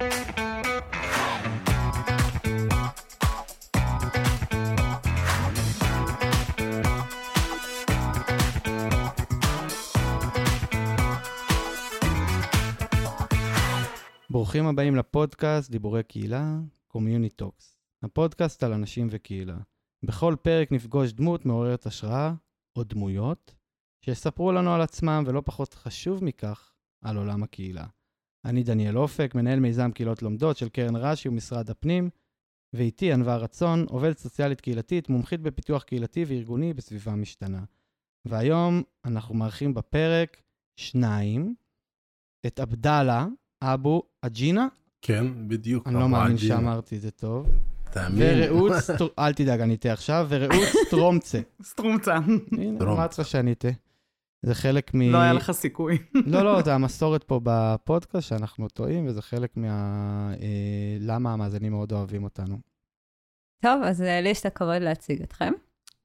ברוכים הבאים לפודקאסט דיבורי קהילה, Community Talks, הפודקאסט על אנשים וקהילה. בכל פרק נפגוש דמות מעוררת השראה, או דמויות, שיספרו לנו על עצמם, ולא פחות חשוב מכך, על עולם הקהילה. אני דניאל אופק, מנהל מיזם קהילות לומדות של קרן רש"י ומשרד הפנים, ואיתי ענווה רצון, עובדת סוציאלית קהילתית, מומחית בפיתוח קהילתי וארגוני בסביבה משתנה. והיום אנחנו מארחים בפרק שניים, את עבדאללה אבו אג'ינה, כן, בדיוק. אני לא מאמין. שאמרתי את זה טוב, תאמין. ורעות, סטר- אל תדאג, אני אטעה עכשיו, ורעות סטרומצה. סטרומצה. הנה. אמרתי לך שאני אטעה. זה חלק מ... לא היה לך סיכוי. לא, לא, זה המסורת פה בפודקאסט שאנחנו טועים, וזה חלק מה... אה, למה המאזינים מאוד אוהבים אותנו. טוב, אז אה, לי יש את הכבוד להציג אתכם.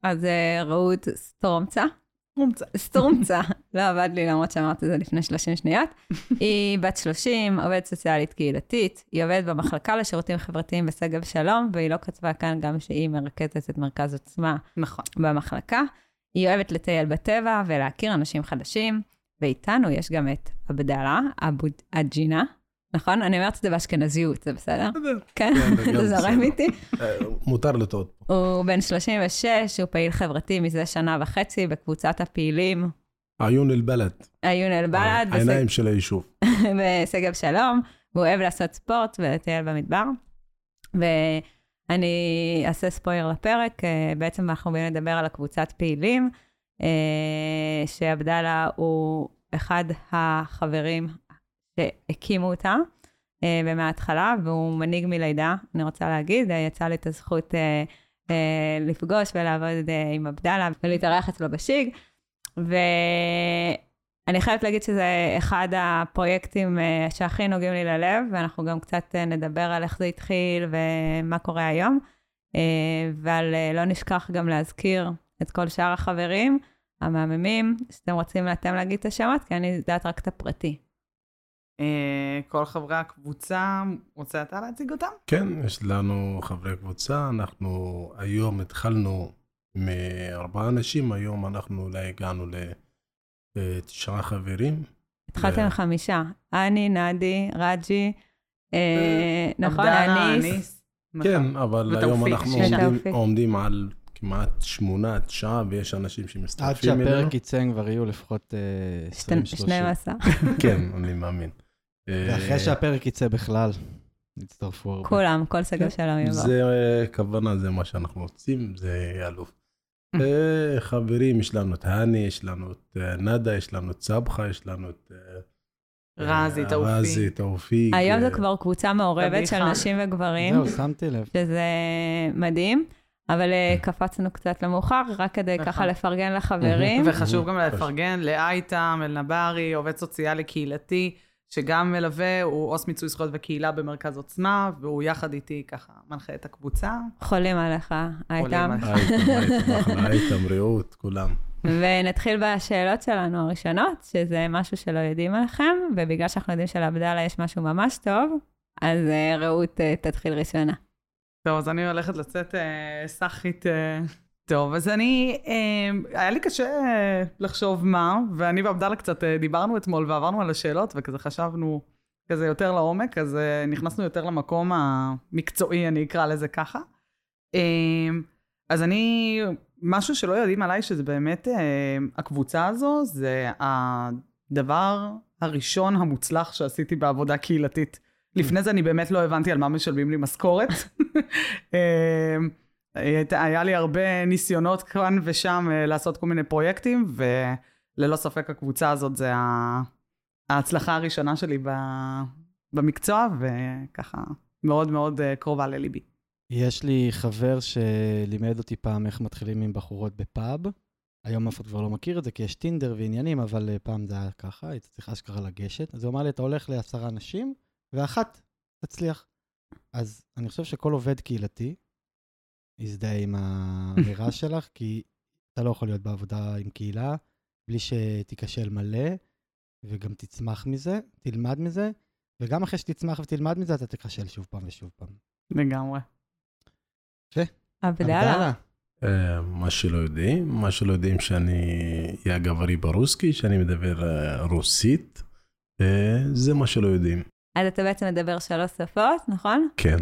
אז אה, רעות סטרומצה, סטרומצה. סטרומצה, לא עבד לי למרות שאמרתי את זה לפני 30 שניות. היא בת 30, עובדת סוציאלית קהילתית, היא עובדת במחלקה לשירותים חברתיים בשגב שלום, והיא לא כתבה כאן גם שהיא מרכזת את מרכז עוצמה נכון. במחלקה. היא אוהבת לטייל בטבע ולהכיר אנשים חדשים, ואיתנו יש גם את עבדאללה אבו אג'ינה, נכון? אני אומרת את זה באשכנזיות, זה בסדר? כן, כן, זה זורם. איתי. אה, מותר לטעות. הוא בן 36, הוא פעיל חברתי מזה שנה וחצי בקבוצת הפעילים עיון אל-בלד. עיון אל-בלד העיניים של היישוב. בשגב שלום, והוא אוהב לעשות ספורט ולטייל במדבר. ואני אעשה ספוילר לפרק, אה, בעצם אנחנו באים לדבר על הקבוצת פעילים, אה, שעבדאללה הוא אחד החברים שהקימו אותה. אה, ומההתחלה, והוא מנהיג מלידה, אני רוצה להגיד, אה, יצא לי את הזכות אה, אה, לפגוש ולעבוד אה, עם עבדאללה ולהתארח אצלו בשיג, ואני חייבת להגיד שזה אחד הפרויקטים אה, שהכי נוגעים לי ללב, ואנחנו גם קצת אה, נדבר על איך זה התחיל ומה קורה היום, אה, ועל לא נשכח גם להזכיר את כל שאר החברים המהממים, שאתם רוצים אתם להגיד את השמות, כי אני יודעת רק את הפרטי. כל חברי הקבוצה, רוצה אתה להציג אותם? כן, יש לנו חברי קבוצה, אנחנו היום התחלנו מארבעה אנשים, היום אנחנו אולי הגענו לתשעה חברים. התחלתם עם חמישה, אני, נדי, רג'י, אה, נכון, אניס. כן, אבל היום אנחנו. עומדים- על כמעט שמונה, תשעה, ויש אנשים עד שמצטרפים אלינו. שהפרק יצא הם כבר יהיו לפחות אה, 20-30. 12. כן, אני מאמין. ואחרי אה, שהפרק יצא בכלל, יצטרפו הרבה. כולם, כל סגל שלום יבוא. זה אה, כוונה, זה מה שאנחנו רוצים, זה אלוף. אה, חברים, יש לנו את האני, יש לנו את אה, נדה, יש לנו את סבחה, יש לנו את... אה, רזי, תאופיק. רזי, תאופיק. היום זו כבר קבוצה מעורבת של. נשים וגברים, זהו, שמתי לב. שזה מדהים, אבל קפצנו קצת למאוחר, רק כדי נכון. ככה לפרגן לחברים. וחשוב גם חשוב. לפרגן לאייטם, אלנברי, עובד סוציאלי קהילתי, שגם מלווה, הוא עו"ס מיצוי זכויות וקהילה במרכז עוצמה, והוא יחד איתי ככה מנחה את הקבוצה. חולים עליך, הייתם. עליך. אייטם, אייטם, אחלה, אייטם, רעות, כולם. ונתחיל בשאלות שלנו הראשונות, שזה משהו שלא יודעים עליכם, ובגלל שאנחנו יודעים שלעבדאללה יש משהו ממש טוב, אז אה, רעות אה, תתחיל ראשונה. טוב, אז אני הולכת לצאת אה, סאחית. טוב, אז אני, אה, היה לי קשה אה, לחשוב מה, ואני ועבדאללה קצת אה, דיברנו אתמול ועברנו על השאלות, וכזה חשבנו כזה יותר לעומק, אז אה, נכנסנו יותר למקום המקצועי, אני אקרא לזה ככה. אה, אז אני, משהו שלא יודעים עליי, שזה באמת, אה, הקבוצה הזו, זה הדבר הראשון המוצלח שעשיתי בעבודה קהילתית. לפני זה אני באמת לא הבנתי על מה משלמים לי משכורת. היה לי הרבה ניסיונות כאן ושם אה, לעשות כל מיני פרויקטים, וללא ספק הקבוצה הזאת זה ההצלחה הראשונה שלי במקצוע, וככה מאוד מאוד אה, קרובה לליבי. יש לי חבר שלימד אותי פעם איך מתחילים עם בחורות בפאב. היום אף אחד כבר לא מכיר את זה, כי יש טינדר ועניינים, אבל אה, פעם זה היה ככה, היית צריך אשכרה לגשת. אז הוא אמר לי, אתה הולך לעשרה אנשים, ואחת תצליח. אז אני חושב שכל עובד קהילתי יזדהה עם האמירה שלך, כי אתה לא יכול להיות בעבודה עם קהילה בלי שתיכשל מלא, וגם תצמח מזה, תלמד מזה, וגם אחרי שתצמח ותלמד מזה, אתה תיכשל שוב פעם ושוב פעם. לגמרי. עבדאללה. אה, מה שלא יודעים, מה שלא יודעים שאני יא גברי ברוסקי, שאני מדבר אה, רוסית, אה, זה מה שלא יודעים. אז אתה בעצם מדבר שלוש שפות, נכון? כן.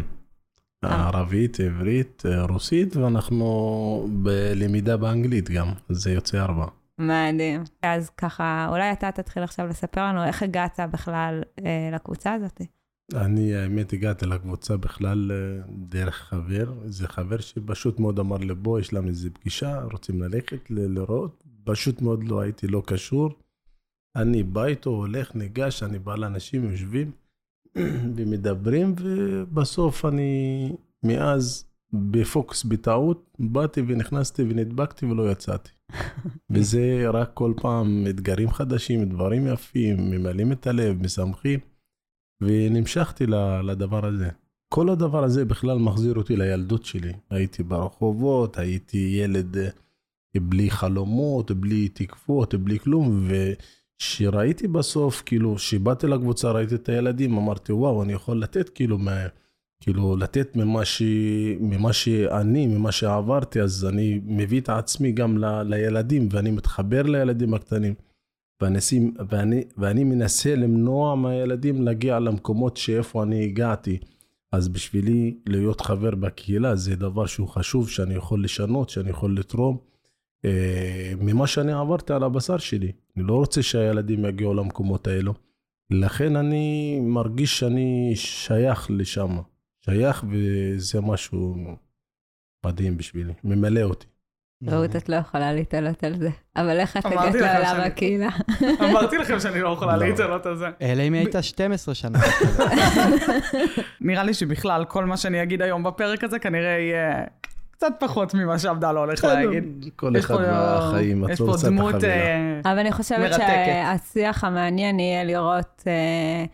אה. ערבית, עברית, אה, רוסית, ואנחנו בלמידה באנגלית גם, זה יוצא ארבע. מדהים. אז ככה, אולי אתה תתחיל עכשיו לספר לנו איך הגעת בכלל אה, לקבוצה הזאת. אני האמת הגעתי לקבוצה בכלל אה, דרך חבר, זה חבר שפשוט מאוד אמר לי בוא יש לנו איזה פגישה, רוצים ללכת ל- לראות, פשוט מאוד לא הייתי לא קשור. אני בא איתו, הולך, ניגש, אני בא לאנשים, יושבים ומדברים, ובסוף אני מאז בפוקוס בטעות, באתי ונכנסתי ונדבקתי ולא יצאתי. וזה רק כל פעם אתגרים חדשים, דברים יפים, ממלאים את הלב, משמחים. ונמשכתי לדבר הזה. כל הדבר הזה בכלל מחזיר אותי לילדות שלי. הייתי ברחובות, הייתי ילד אה, בלי חלומות, בלי תקוות, בלי כלום, וכשראיתי בסוף, כאילו, כשבאתי לקבוצה, ראיתי את הילדים, אמרתי, וואו, אני יכול לתת כאילו, מה, כאילו, לתת ממה, ש... ממה שאני, ממה שעברתי, אז אני מביא את עצמי גם ל... לילדים, ואני מתחבר לילדים הקטנים. ואני, ואני, ואני מנסה למנוע מהילדים להגיע למקומות שאיפה אני הגעתי. אז בשבילי להיות חבר בקהילה זה דבר שהוא חשוב, שאני יכול לשנות, שאני יכול לתרום אה, ממה שאני עברתי על הבשר שלי. אני לא רוצה שהילדים יגיעו למקומות האלו. לכן אני מרגיש שאני שייך לשם. שייך וזה משהו מדהים בשבילי, ממלא אותי. רעות, את לא יכולה להתעלות על זה. אבל איך את הגעת לעולם הקהילה? אמרתי לכם שאני לא יכולה לא. להתעלות על זה. אלא אם היא הייתה 12 שנה. נראה לי שבכלל, כל מה שאני אגיד היום בפרק הזה כנראה יהיה קצת פחות ממה שעבדאללה הולך להגיד. כל אחד יש את פה לא רוצה את דמות... החבילה. אה, אבל אני חושבת. שהשיח המעניין יהיה לראות אה,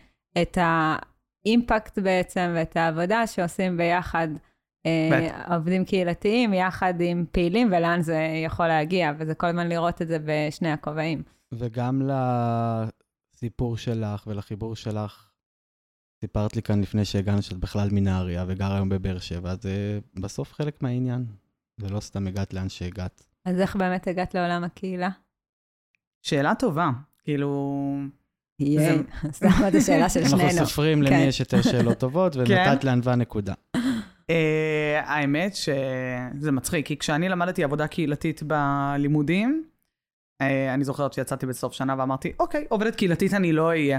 את האימפקט בעצם ואת העבודה שעושים ביחד אה, עובדים קהילתיים, יחד עם פעילים, ולאן זה יכול להגיע, וזה כל הזמן לראות את זה בשני הכובעים. וגם לסיפור שלך ולחיבור שלך, סיפרת לי כאן לפני שהגענו שאת בכלל מנהריה וגר היום בבאר שבע, זה בסוף חלק מהעניין. זה לא סתם הגעת לאן שהגעת. אז איך באמת הגעת לעולם הקהילה? שאלה טובה. כאילו... ייי, סתם זו שאלה של אנחנו שנינו. סופרים כן. למי יש יותר שאלות טובות, ונתת לענווה נקודה. אה, האמת שזה מצחיק, כי כשאני למדתי עבודה קהילתית בלימודים, אה, אני זוכרת שיצאתי בסוף שנה ואמרתי, אוקיי, עובדת קהילתית אני לא אהיה.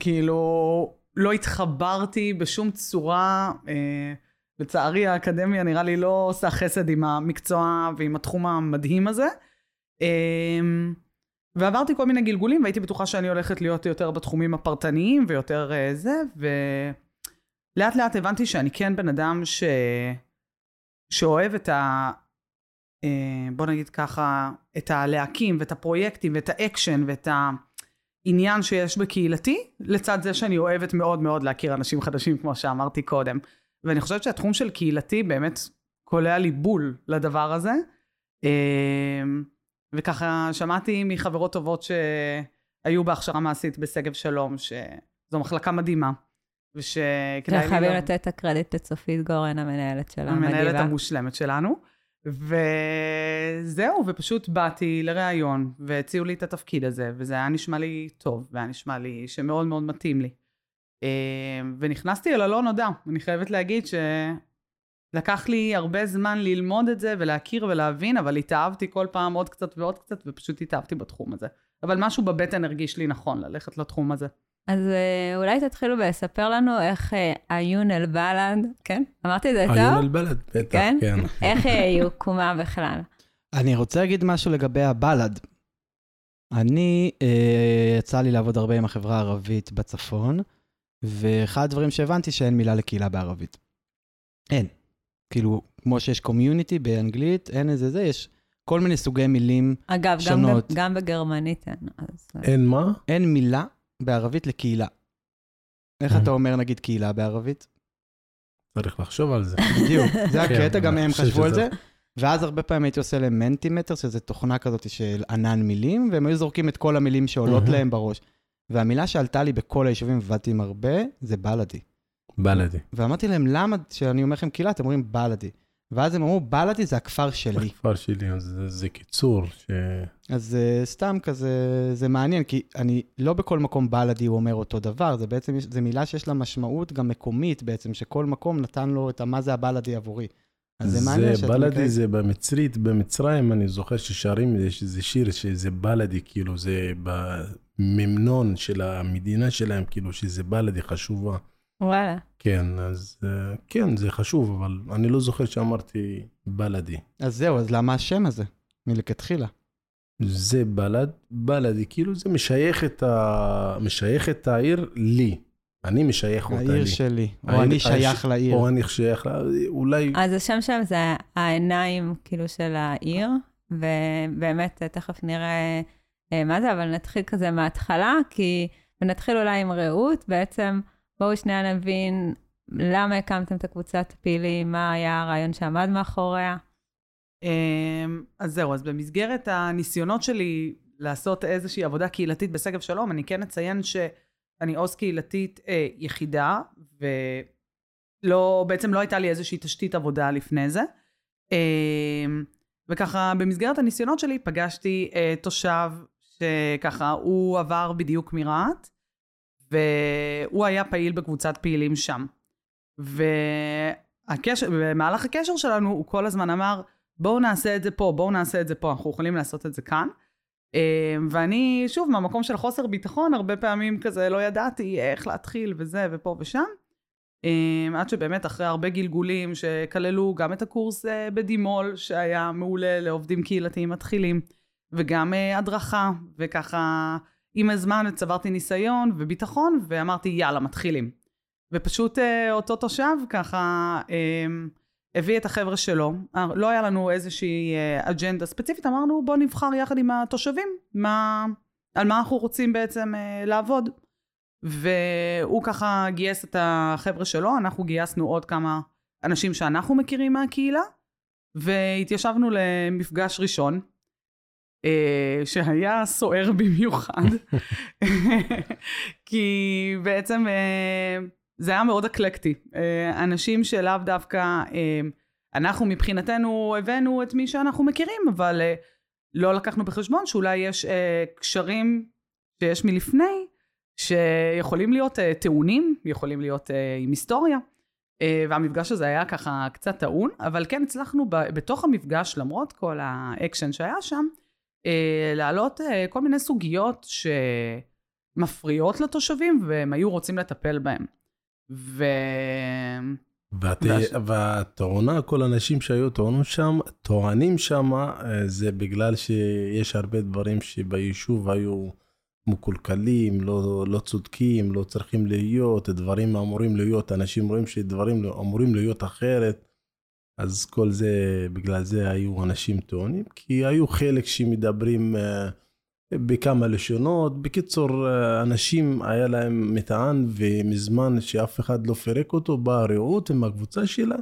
כאילו, לא התחברתי בשום צורה, אה, לצערי האקדמיה נראה לי לא עושה חסד עם המקצוע ועם התחום המדהים הזה. אה, ועברתי כל מיני גלגולים והייתי בטוחה שאני הולכת להיות יותר בתחומים הפרטניים ויותר אה, זה, ו... לאט הבנתי שאני כן בן אדם ש... שאוהב את ה... אה, בוא נגיד ככה, את הלהקים ואת הפרויקטים ואת האקשן ואת העניין שיש בקהילתי, לצד זה שאני אוהבת מאוד מאוד להכיר אנשים חדשים, כמו שאמרתי קודם. ואני חושבת שהתחום של קהילתי באמת קולע לי בול לדבר הזה. אה, וככה שמעתי מחברות טובות שהיו בהכשרה מעשית בשגב שלום, שזו מחלקה מדהימה. ושכדאי לי... חייבים לתת את הקרדיט לצופית גורן, המנהלת שלה, המנהלת. המושלמת שלנו. וזהו, ופשוט באתי לראיון, והציעו לי את התפקיד הזה, וזה היה נשמע לי טוב, והיה נשמע לי שמאוד מאוד מתאים לי. אה, ונכנסתי אל הלא נודע. אני חייבת להגיד שלקח לי הרבה זמן ללמוד את זה ולהכיר ולהבין, אבל התאהבתי כל פעם עוד קצת ועוד קצת, ופשוט התאהבתי בתחום הזה. אבל משהו בבטן הרגיש לי נכון ללכת לתחום הזה. אז אה, אולי תתחילו בלספר לנו איך אה, עיון אל בלד, כן? אמרתי את זה עיון טוב? אל-בלד, בטח, כן? כן. איך אה, היא הוקמה בכלל? אני רוצה להגיד משהו לגבי הבל"ד. אני, אה, יצא לי לעבוד הרבה עם החברה הערבית בצפון, ואחד הדברים שהבנתי שאין מילה לקהילה בערבית. אין. כאילו, כמו שיש קומיוניטי באנגלית, אין איזה זה, יש כל מיני סוגי מילים. אגב, גם, שונות. ב- גם בגרמנית אין. אז, אה, אין מה? אין מילה בערבית לקהילה. איך. אתה אומר, נגיד, קהילה בערבית? צריך לחשוב על זה. בדיוק, זה כן, הקטע, גם הם חשבו על זה. ואז הרבה פעמים הייתי עושה להם מנטימטר, שזה תוכנה כזאת של ענן מילים, והם היו זורקים את כל המילים שעולות. להם בראש. והמילה שעלתה לי בכל היישובים, עבדתי עם הרבה, זה בלאדי. בלאדי. ואמרתי להם, למה כשאני אומר לכם קהילה, אתם אומרים בלאדי. ואז הם אמרו, בלאדי זה הכפר שלי. הכפר שלי, אז זה, זה קיצור, ש... אז uh, סתם כזה, זה מעניין, כי אני, לא בכל מקום בלאדי הוא אומר אותו דבר, זה בעצם, זו מילה שיש לה משמעות גם מקומית בעצם, שכל מקום נתן לו את מה זה הבלאדי עבורי. אז זה מעניין שאת בלאדי מקרה... זה במצרית, במצרים, אני זוכר ששרים, יש איזה שיר שזה בלאדי, כאילו, זה בממנון של המדינה שלהם, כאילו, שזה בלאדי חשובה. וואלה. כן, אז אה, כן, זה חשוב, אבל אני לא זוכר שאמרתי בלאדי. אז זהו, אז למה השם הזה, מלכתחילה? זה בלד, בלאדי, כאילו זה משייך את, ה... משייך את העיר לי. אני משייך אותה לי. העיר שלי, או אני שייך לעיר. או אני שייך לה, אולי... אז השם שם זה העיניים, כאילו, של העיר, ובאמת, תכף נראה אה, מה זה, אבל נתחיל כזה מההתחלה, כי... ונתחיל אולי עם רעות, בעצם... בואו שנייה נבין למה הקמתם את הקבוצת הפעילים, מה היה הרעיון שעמד מאחוריה. אמ, אז זהו, אז במסגרת הניסיונות שלי לעשות איזושהי עבודה קהילתית בשגב שלום, אני כן אציין שאני עו"ס קהילתית אה, יחידה, ולא, בעצם לא הייתה לי איזושהי תשתית עבודה לפני זה. אה, וככה, במסגרת הניסיונות שלי פגשתי אה, תושב שככה, הוא עבר בדיוק מרהט, והוא היה פעיל בקבוצת פעילים שם. ובמהלך הקשר שלנו הוא כל הזמן אמר, בואו נעשה את זה פה, בואו נעשה את זה פה, אנחנו יכולים לעשות את זה כאן. אה, ואני, שוב, מהמקום של חוסר ביטחון, הרבה פעמים כזה לא ידעתי איך להתחיל וזה ופה ושם. אה, עד שבאמת אחרי הרבה גלגולים שכללו גם את הקורס אה, בדימול, שהיה מעולה לעובדים קהילתיים מתחילים, וגם הדרכה, וככה עם הזמן צברתי ניסיון וביטחון, ואמרתי, יאללה, מתחילים. ופשוט אה, אותו תושב ככה אה, הביא את החבר'ה שלו. אה, לא היה לנו איזושהי אג'נדה ספציפית, אמרנו, בוא נבחר יחד עם התושבים, מה, על מה אנחנו רוצים בעצם לעבוד. והוא ככה גייס את החבר'ה שלו, אנחנו גייסנו עוד כמה אנשים שאנחנו מכירים מהקהילה, והתיישבנו למפגש ראשון. אה, שהיה סוער במיוחד, כי בעצם אה, זה היה מאוד אקלקטי. אה, אנשים שלאו דווקא, אנחנו מבחינתנו הבאנו את מי שאנחנו מכירים, אבל לא לקחנו בחשבון שאולי יש קשרים שיש מלפני, שיכולים להיות טעונים, יכולים להיות עם היסטוריה. והמפגש הזה היה ככה קצת טעון, אבל כן הצלחנו בתוך המפגש, למרות כל האקשן שהיה שם, להעלות אה, כל מיני סוגיות שמפריעות לתושבים והם היו רוצים לטפל בהן. ו... ואת, ואת טוענה, כל האנשים שהיו טוענים שם, טוענים שם, אה, זה בגלל שיש הרבה דברים שביישוב היו מקולקלים, לא, לא צודקים, לא צריכים להיות, דברים אמורים להיות, אנשים רואים שדברים אמורים להיות אחרת. אז כל זה, בגלל זה היו אנשים טוענים, כי היו חלק שמדברים uh, בכמה לשונות. בקיצור, uh, אנשים היה להם מטען, ומזמן שאף אחד לא פירק אותו, באה רעות עם הקבוצה שלה,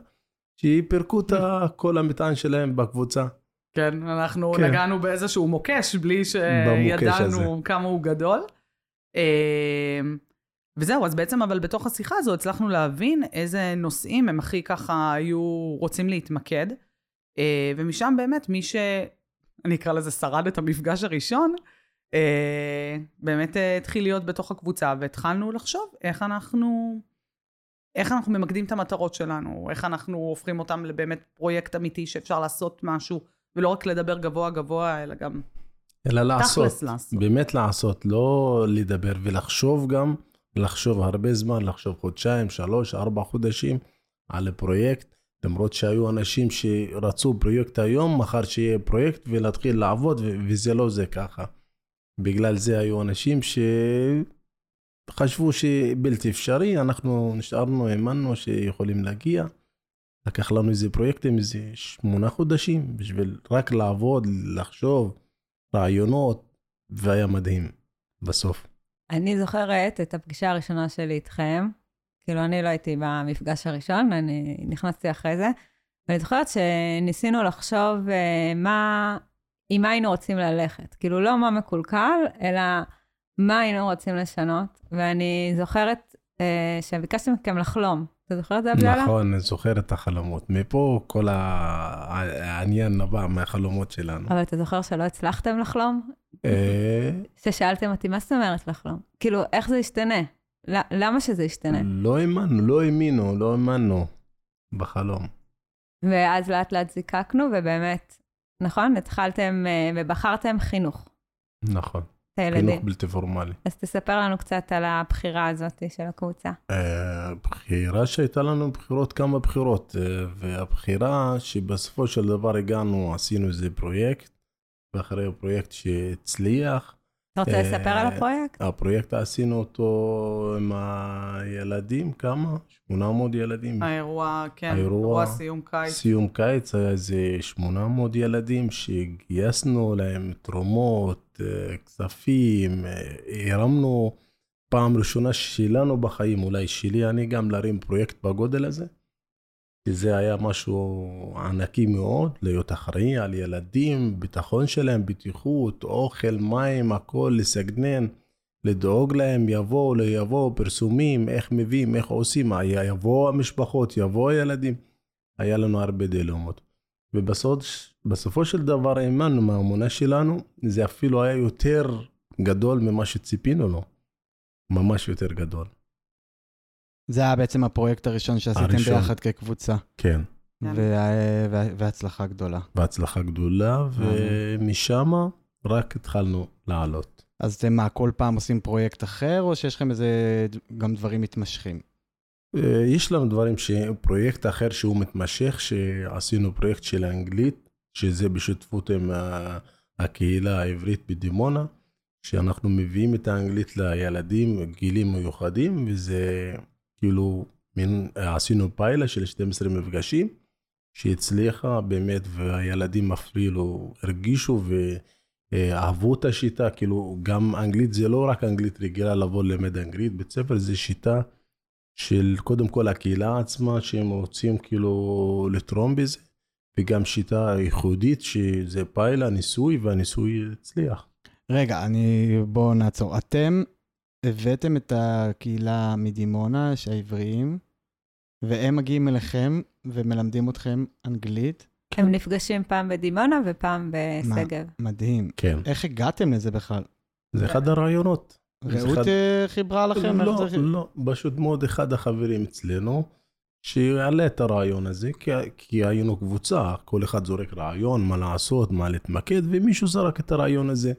שהיא פירקו את כל המטען שלהם בקבוצה. כן, אנחנו כן. נגענו באיזשהו מוקש, בלי שידענו כמה הוא גדול. וזהו, אז בעצם, אבל בתוך השיחה הזו הצלחנו להבין איזה נושאים הם הכי ככה היו רוצים להתמקד. אה, ומשם באמת, מי ש... אני אקרא לזה שרד את המפגש הראשון, אה, באמת אה, התחיל להיות בתוך הקבוצה, והתחלנו לחשוב איך אנחנו, איך אנחנו ממקדים את המטרות שלנו, איך אנחנו הופכים אותם לבאמת פרויקט אמיתי שאפשר לעשות משהו, ולא רק לדבר גבוה גבוה, אלא גם אלא לעשות, לעשות, באמת לעשות, לא לדבר ולחשוב גם. לחשוב הרבה זמן, לחשוב חודשיים, שלוש, ארבע חודשים על הפרויקט, למרות שהיו אנשים שרצו פרויקט היום, מחר שיהיה פרויקט ולהתחיל לעבוד, וזה לא זה ככה. בגלל זה היו אנשים שחשבו שבלתי אפשרי, אנחנו נשארנו, האמנו שיכולים להגיע. לקח לנו איזה פרויקטים, איזה שמונה חודשים, בשביל רק לעבוד, לחשוב, רעיונות, והיה מדהים בסוף. אני זוכרת את הפגישה הראשונה שלי איתכם. כאילו, אני לא הייתי במפגש הראשון, אני נכנסתי אחרי זה. ואני זוכרת שניסינו לחשוב uh, מה, עם מה היינו רוצים ללכת. כאילו, לא מה מקולקל, אלא מה היינו רוצים לשנות, ואני זוכרת אה, שביקשתי מכם לחלום. אתה זוכר את זה, עבדאללה? נכון, אני זוכר את החלומות. מפה כל העניין נבע מהחלומות שלנו. אבל אתה זוכר שלא הצלחתם לחלום? אה, ששאלתם אותי, מה זאת אומרת לחלום? כאילו, איך זה ישתנה? למה שזה ישתנה? לא האמנו, לא האמינו, לא האמנו בחלום. ואז לאט לאט זיקקנו, ובאמת, נכון? התחלתם אה, ובחרתם חינוך, נכון. חינוך בלתי פורמלי. אז תספר לנו קצת על הבחירה הזאת של הקבוצה. אה, בחירה שהייתה לנו בחירות, כמה בחירות, והבחירה שבסופו של דבר הגענו, עשינו איזה פרויקט, ואחרי הפרויקט שהצליח, אתה רוצה אה, לספר על הפרויקט? הפרויקט עשינו אותו עם הילדים, כמה? 800 ילדים. האירוע, כן, האירוע- אירוע סיום קיץ. סיום קיץ היה איזה 800 ילדים שגייסנו להם תרומות, אה, כספים, אה, הרמנו פעם ראשונה שלנו בחיים, אולי שלי, אני גם להרים פרויקט בגודל הזה. כי זה היה משהו ענקי מאוד, להיות אחראי על ילדים, ביטחון שלהם, בטיחות, אוכל, מים, הכל, לסגנן, לדאוג להם, יבואו, לא יבואו, פרסומים, איך מביאים, איך עושים, יבואו המשפחות, יבואו הילדים. היה לנו הרבה דילמות. ובסופו של דבר האמנו מהאמונה שלנו, זה אפילו היה יותר גדול ממה שציפינו לו. ממש יותר גדול. זה היה בעצם הפרויקט הראשון שעשיתם הראשון. ביחד כקבוצה, כן. כן. וה- וה- והצלחה גדולה. בהצלחה גדולה, ומשם רק התחלנו לעלות. אז אתם מה, כל פעם עושים פרויקט אחר, או שיש לכם איזה גם דברים מתמשכים? אה, יש לנו דברים, ש... פרויקט אחר שהוא מתמשך, שעשינו פרויקט של האנגלית, שזה בשותפות עם ה- הקהילה העברית בדימונה, שאנחנו מביאים את האנגלית לילדים, גילים מיוחדים, וזה כאילו, מין, עשינו פיילה של 12 מפגשים, שהצליחה באמת, והילדים אפילו הרגישו ואהבו את השיטה, כאילו, גם אנגלית זה לא רק אנגלית רגילה לבוא ללמד אנגלית, בית ספר זה שיטה של קודם כל הקהילה עצמה, שהם רוצים כאילו לתרום בזה, וגם שיטה ייחודית, שזה פיילה, ניסוי, והניסוי הצליח. רגע, אני... בואו נעצור. אתם הבאתם את הקהילה מדימונה, שהעבריים, והם מגיעים אליכם ומלמדים אתכם אנגלית. הם נפגשים פעם בדימונה ופעם בשגב. מדהים. כן. איך הגעתם לזה בכלל? זה אחד הרעיונות. רעות אחד- אה, חיברה לכם? לא, זה- לא, פשוט מאוד אחד החברים אצלנו, שיעלה את הרעיון הזה, כי, כי היינו קבוצה, כל אחד זורק רעיון, מה לעשות, מה להתמקד, ומישהו זרק את הרעיון הזה.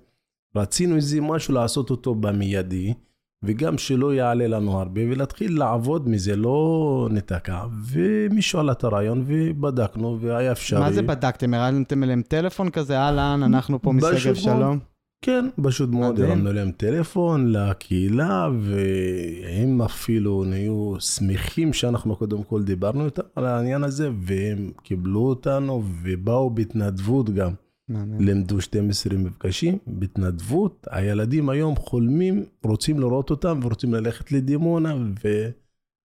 רצינו איזה משהו לעשות אותו במיידי, וגם שלא יעלה לנו הרבה, ולהתחיל לעבוד מזה, לא ניתקע. ומישהו עלה את הרעיון, ובדקנו, והיה אפשרי. מה זה בדקתם? הרמתם אליהם טלפון כזה, אהלן, אנחנו פה משגב מאוד. שלום? כן, פשוט מאוד. הרמנו להם טלפון לקהילה, והם אפילו נהיו שמחים שאנחנו קודם כל דיברנו איתם על העניין הזה, והם קיבלו אותנו ובאו בהתנדבות גם. לימדו 12 מפגשים בהתנדבות. הילדים היום חולמים, רוצים לראות אותם ורוצים ללכת לדימונה, ו...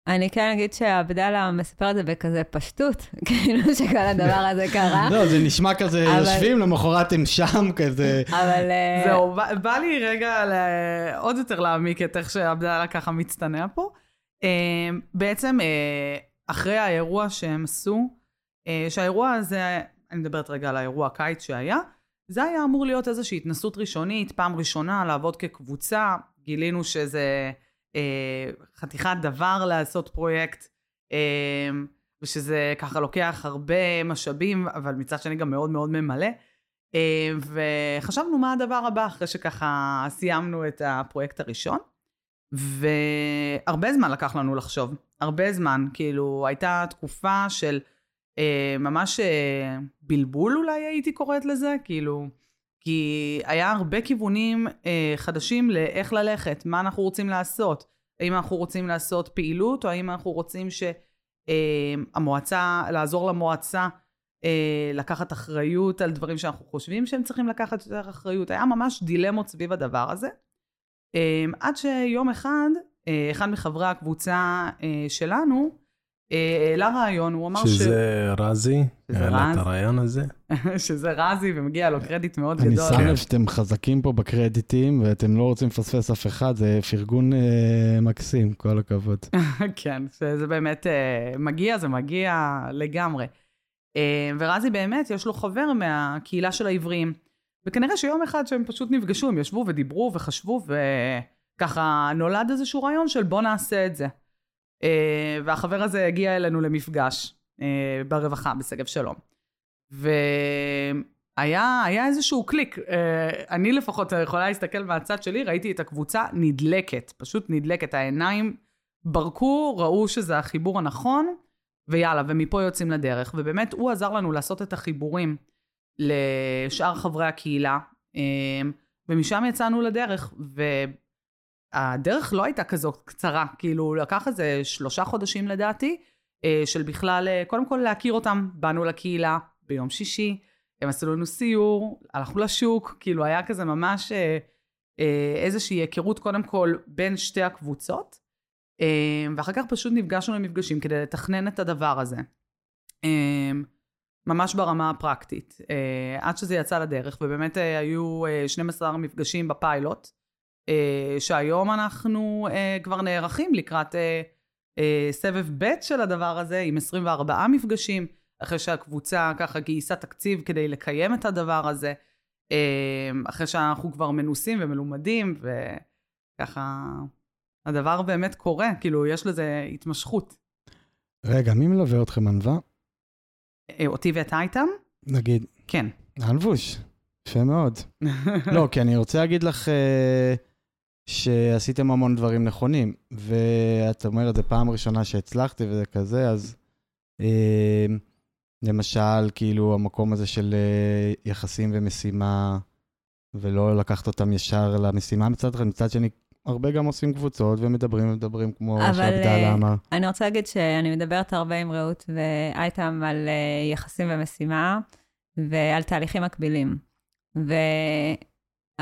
אני כן אגיד שעבדאללה מספר את זה בכזה פשטות, כאילו שכל הדבר הזה קרה. לא, זה נשמע כזה, יושבים, למחרת הם שם, כזה... אבל... אה, זהו, בא, לי רגע עוד יותר להעמיק את איך שעבדאללה ככה מצטנע פה. אה, בעצם, אה, אחרי האירוע שהם עשו, שהאירוע הזה, אני מדברת רגע על האירוע הקיץ שהיה, זה היה אמור להיות איזושהי התנסות ראשונית, פעם ראשונה לעבוד כקבוצה, גילינו שזה אה, חתיכת דבר לעשות פרויקט, אה, ושזה ככה לוקח הרבה משאבים, אבל מצד שני גם מאוד מאוד ממלא. אה, וחשבנו מה הדבר הבא אחרי שככה סיימנו את הפרויקט הראשון. והרבה זמן לקח לנו לחשוב, הרבה זמן, כאילו הייתה תקופה של אה, ממש אה, בלבול אולי הייתי קוראת לזה, כאילו, כי היה הרבה כיוונים אה, חדשים לאיך ללכת, מה אנחנו רוצים לעשות, האם אנחנו רוצים לעשות פעילות, או האם אנחנו רוצים שהמועצה, לעזור למועצה אה, לקחת אחריות על דברים שאנחנו חושבים שהם צריכים לקחת יותר אחריות. היה ממש דילמות סביב הדבר הזה. אה, עד שיום אחד, אה, אחד מחברי הקבוצה אה, שלנו, אה, העלה רעיון, הוא אמר ש... שזה רזי, שזה העלה. את הרעיון הזה. שזה רזי, ומגיע לו קרדיט מאוד אני גדול. שם לב שאתם חזקים פה בקרדיטים, ואתם לא רוצים לפספס אף אחד, זה פרגון אה, מקסים, כל הכבוד. כן, שזה באמת אה, מגיע, זה מגיע לגמרי. אה, ורזי באמת, יש לו חבר מהקהילה של העבריים. וכנראה שיום אחד שהם פשוט נפגשו, הם ישבו ודיברו וחשבו, וככה נולד איזשהו רעיון של בוא נעשה את זה. אה, והחבר הזה הגיע אלינו למפגש אה, ברווחה, בשגב שלום. והיה היה איזשהו קליק. אה, אני לפחות יכולה להסתכל מהצד שלי, ראיתי את הקבוצה נדלקת, פשוט נדלקת. העיניים ברקו, ראו שזה החיבור הנכון, ויאללה, ומפה יוצאים לדרך. ובאמת, הוא עזר לנו לעשות את החיבורים לשאר חברי הקהילה, ומשם יצאנו לדרך. והדרך לא הייתה כזאת קצרה, כאילו, לקח איזה שלושה חודשים לדעתי, אה, של בכלל, אה, קודם כל להכיר אותם. באנו לקהילה ביום שישי, הם עשו לנו סיור, הלכנו לשוק, כאילו היה כזה ממש אה, איזושהי היכרות קודם כל בין שתי הקבוצות, ואחר כך פשוט נפגשנו למפגשים כדי לתכנן את הדבר הזה. ממש ברמה הפרקטית, עד שזה יצא לדרך, ובאמת היו אה, 12 מפגשים בפיילוט, שהיום אנחנו אה, כבר נערכים לקראת אה, אה, סבב ב' של הדבר הזה, עם 24 מפגשים, אחרי שהקבוצה ככה גייסה תקציב כדי לקיים את הדבר הזה, אה, אחרי שאנחנו כבר מנוסים ומלומדים, וככה הדבר באמת קורה, כאילו יש לזה התמשכות. רגע, מי מלווה אתכם, ענווה? אה, אותי ואתה איתם? נגיד, כן. אלבוש, יפה מאוד. לא, כי אני רוצה להגיד לך אה, שעשיתם המון דברים נכונים, ואת אומרת, זו פעם ראשונה שהצלחתי וזה כזה, אז אה, למשל, כאילו, המקום הזה של אה, יחסים ומשימה, ולא לקחת אותם ישר למשימה מצד אחד, מצד שני, הרבה גם עושים קבוצות ומדברים ומדברים, כמו אבל, שעבדאללה אה, אמר. אני רוצה להגיד שאני מדברת הרבה עם רעות ואייטם על אה, יחסים ומשימה ועל תהליכים מקבילים.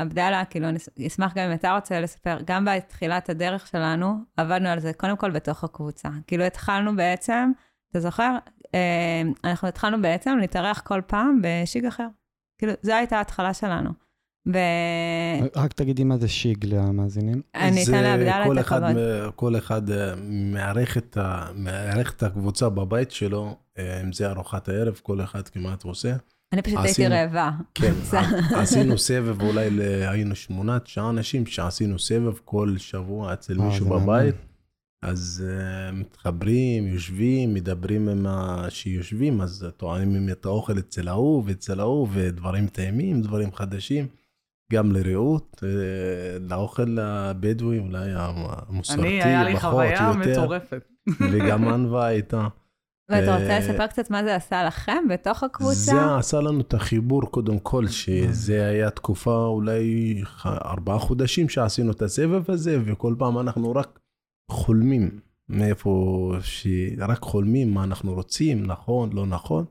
ועבדאללה, כאילו, אני אשמח גם אם אתה רוצה לספר, גם בתחילת הדרך שלנו, עבדנו על זה קודם כל בתוך הקבוצה. כאילו, התחלנו בעצם, אתה זוכר? אה, אנחנו התחלנו בעצם להתארח כל פעם בשיג אחר. כאילו, זו הייתה ההתחלה שלנו. ואני רק תגידי מה זה שיג למאזינים. אתן זה לעבדאללה כל את אחד הכבוד. כל אחד אה, מארח את ה- את הקבוצה בבית שלו, אה, אם זה ארוחת הערב, כל אחד כמעט עושה. אני פשוט הייתי רעבה. כן, זה- עשינו סבב, אולי היינו שמונה, תשעה אנשים שעשינו סבב כל שבוע אצל אה, מישהו. בבית. אז uh, מתחברים, יושבים, מדברים עם ה... שיושבים, אז טוענים את האוכל אצל ההוא ואצל ההוא, ודברים טעימים, דברים חדשים. גם לרעות, אה, לאוכל הבדואי, אולי המסורתי, אני, היה לי פחות, חוויה יותר, מטורפת. וגם ענווה הייתה. ואתה רוצה אה, לספר קצת מה זה עשה לכם בתוך הקבוצה? זה עשה לנו את החיבור קודם כל, שזה היה תקופה אולי ארבעה חודשים שעשינו את הסבב הזה, וכל פעם אנחנו רק חולמים מאיפה, ש... רק חולמים מה אנחנו רוצים, נכון, לא נכון.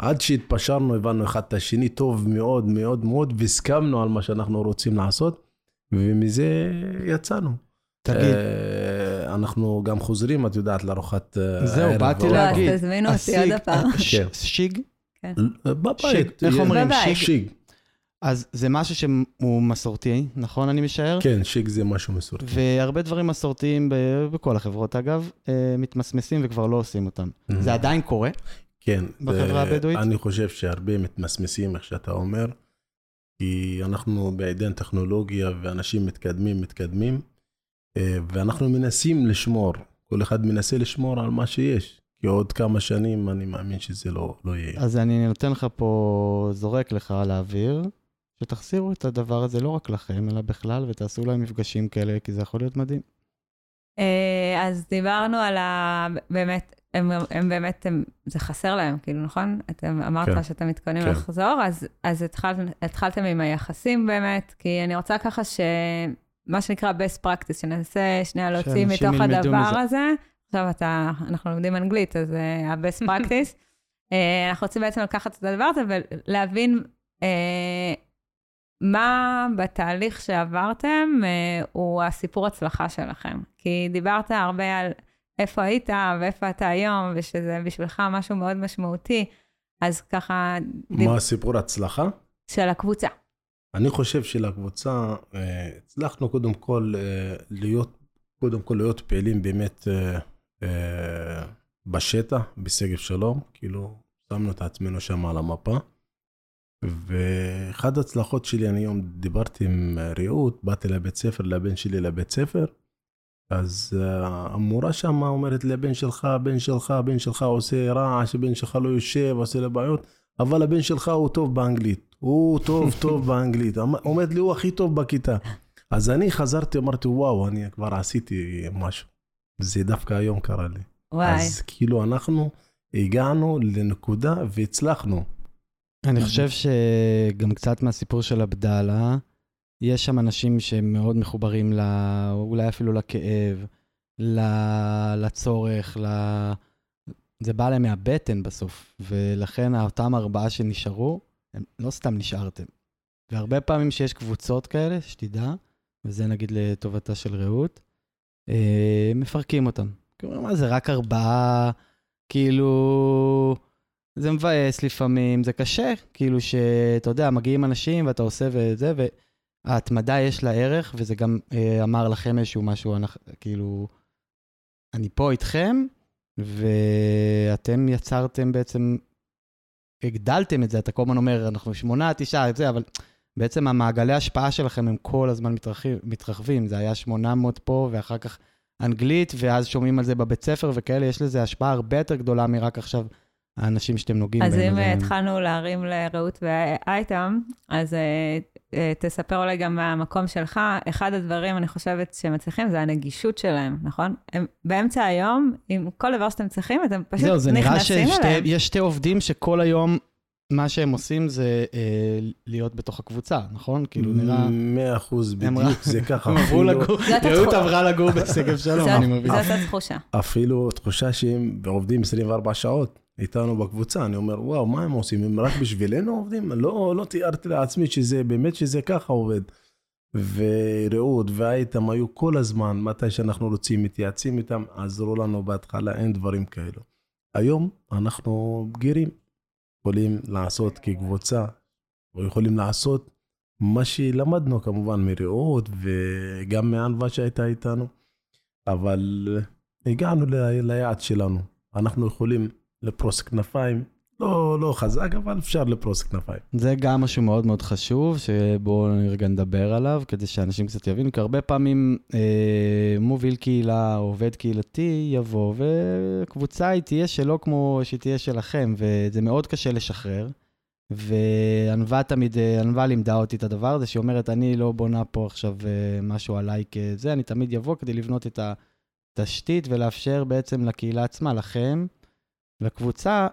עד שהתפשרנו, הבנו אחד את השני טוב מאוד מאוד מאוד, והסכמנו על מה שאנחנו רוצים לעשות, ומזה יצאנו. תגיד, אה, אנחנו גם חוזרים, את יודעת, לארוחת אה, זהו, הערב באתי והאוכל. לא, אז להגיד. תזמינו אותי עוד הפעם. ש- כן. שיג? בבית. שיג, איך אומרים? בבית. שיג. אז זה משהו שהוא מסורתי, נכון אני משער? כן, שיק זה משהו מסורתי. והרבה דברים מסורתיים ב- בכל החברות, אגב, אה, מתמסמסים וכבר לא עושים אותם. זה עדיין קורה? כן. בחברה אה, הבדואית? אני חושב שהרבה מתמסמסים, איך שאתה אומר, כי אנחנו בעידן טכנולוגיה ואנשים מתקדמים, מתקדמים, אה, ואנחנו מנסים לשמור, כל אחד מנסה לשמור על מה שיש, כי עוד כמה שנים אני מאמין שזה לא, לא יהיה. אז אני נותן לך פה, זורק לך על האוויר, שתחזירו את הדבר הזה לא רק לכם, אלא בכלל, ותעשו להם מפגשים כאלה, כי זה יכול להיות מדהים. אה, אז דיברנו על ה... באמת, הם, הם באמת, הם, זה חסר להם, כאילו, נכון? אתם אמרת כן. שאתם מתכוננים כן. לחזור, אז, אז התחל, התחלתם עם היחסים באמת, כי אני רוצה ככה ש... מה שנקרא best practice, שננסה שנייה להוציא מתוך הדבר מזה. הזה. עכשיו אתה, אנחנו לומדים אנגלית, אז uh, ה-best practice. uh, אנחנו רוצים בעצם לקחת את הדבר הזה ולהבין uh, מה בתהליך שעברתם uh, הוא הסיפור הצלחה שלכם. כי דיברת הרבה על איפה היית ואיפה אתה היום, ושזה בשבילך משהו מאוד משמעותי. אז ככה... מה סיפור הצלחה? של הקבוצה. אני חושב שלקבוצה, אה, הצלחנו קודם כל אה, להיות, קודם כל להיות פעילים באמת אה, בשטח, בשגב שלום, כאילו, שמנו את עצמנו שם על המפה. ואחת ההצלחות שלי, אני היום דיברתי עם רעות, באתי לבית ספר, לבן שלי לבית ספר, אז המורה שם אומרת לי, הבן שלך, הבן שלך, הבן שלך עושה רעש, הבן שלך לא יושב, עושה לו בעיות, אבל הבן שלך הוא טוב באנגלית. הוא טוב, טוב באנגלית. עומד לי, הוא הכי טוב בכיתה. אז אני חזרתי, אמרתי, וואו, אני כבר עשיתי משהו. זה דווקא היום קרה לי. וואי. אז כאילו, אנחנו הגענו לנקודה והצלחנו. אני חושב שגם קצת מהסיפור של עבדאללה, יש שם אנשים שמאוד מחוברים, לה, אולי אפילו לכאב, לצורך, ל... זה בא להם מהבטן בסוף, ולכן אותם ארבעה שנשארו, הם לא סתם נשארתם. והרבה פעמים שיש קבוצות כאלה, שתדע, וזה נגיד לטובתה של רעות, אה, מפרקים אותם. כלומר, מה זה, רק ארבעה, כאילו... זה מבאס לפעמים, זה קשה, כאילו שאתה יודע, מגיעים אנשים ואתה עושה וזה, וההתמדה יש לה ערך, וזה גם אה, אמר לכם איזשהו משהו, אנחנו, כאילו, אני פה איתכם, ואתם יצרתם בעצם, הגדלתם את זה, אתה כל הזמן אומר, אנחנו שמונה, תשעה, את זה, אבל בעצם המעגלי ההשפעה שלכם הם כל הזמן מתרחבים, מתרחבים. זה היה 800 פה, ואחר כך אנגלית, ואז שומעים על זה בבית ספר וכאלה, יש לזה השפעה הרבה יותר גדולה מרק עכשיו האנשים שאתם נוגעים בהם. אז אם אה, התחלנו להרים לרעות ואייטם, אז uh, תספר אולי גם מהמקום שלך. אחד הדברים, אני חושבת, שמצליחים, זה הנגישות שלהם, נכון? הם באמצע היום, עם כל דבר שאתם צריכים, אתם פשוט זהו, נכנסים אליהם. זהו, זה נראה שיש שתי עובדים שכל היום מה שהם עושים זה אה, להיות בתוך הקבוצה, נכון? כאילו נראה... מאה אחוז, בדיוק, זה ככה. הם עברו לגור, רעות עברה לגור בשגב שלום, אני מבין. זאת התחושה. אפילו תחושה שהם עובדים 24 שעות איתנו בקבוצה, אני אומר, וואו, מה הם עושים? הם רק בשבילנו עובדים? לא, לא תיארתי לעצמי שזה, באמת שזה ככה עובד. ורעות ואייתם היו כל הזמן, מתי שאנחנו רוצים, מתייעצים איתם, עזרו לנו בהתחלה, אין דברים כאלו. היום אנחנו בגירים, יכולים לעשות כקבוצה, או יכולים לעשות מה שלמדנו כמובן מרעות וגם מענווה שהייתה איתנו, אבל הגענו ליעד שלנו. אנחנו יכולים לפרוס כנפיים, לא, לא חזק, אבל אפשר לפרוס כנפיים. זה גם משהו מאוד מאוד חשוב, שבואו רגע נדבר עליו, כדי שאנשים קצת יבינו, כי הרבה פעמים אה, מוביל קהילה, עובד קהילתי, יבוא, וקבוצה היא תהיה שלא כמו שהיא תהיה שלכם, וזה מאוד קשה לשחרר. וענווה תמיד, אה, ענווה לימדה אותי את הדבר הזה, שהיא אומרת, אני לא בונה פה עכשיו אה, משהו עליי כזה, אני תמיד יבוא כדי לבנות את התשתית ולאפשר בעצם לקהילה עצמה, לכם, לקבוצה,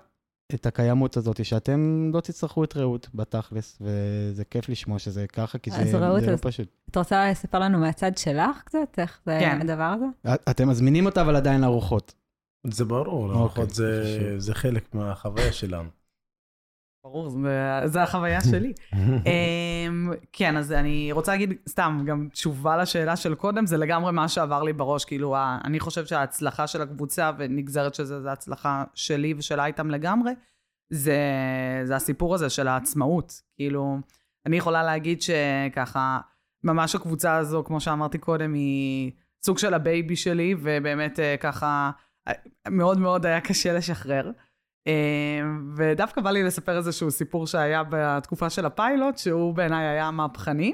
את הקיימות הזאת, שאתם לא תצטרכו את רעות בתכלס, וזה כיף לשמוע שזה ככה, כי זה, רעות, זה לא פשוט. את רוצה לספר לנו מהצד שלך קצת, איך זה כן. הדבר הזה? אתם מזמינים אותה, אבל עדיין לארוחות. זה ברור, ארוחות אוקיי, זה, זה חלק מהחוויה שלנו. ברור, זו החוויה שלי. אמ, כן, אז אני רוצה להגיד, סתם, גם תשובה לשאלה של קודם, זה לגמרי מה שעבר לי בראש. כאילו, אני חושב שההצלחה של הקבוצה, ונגזרת שזה, זה הצלחה שלי ושלה איתם לגמרי, זה, זה הסיפור הזה של העצמאות. כאילו, אני יכולה להגיד שככה, ממש הקבוצה הזו, כמו שאמרתי קודם, היא סוג של ה baby שלי, ובאמת אה, ככה, אה, מאוד מאוד היה קשה לשחרר. אמ, ודווקא בא לי לספר איזשהו סיפור שהיה בתקופה של הפיילוט, שהוא בעיניי היה מהפכני,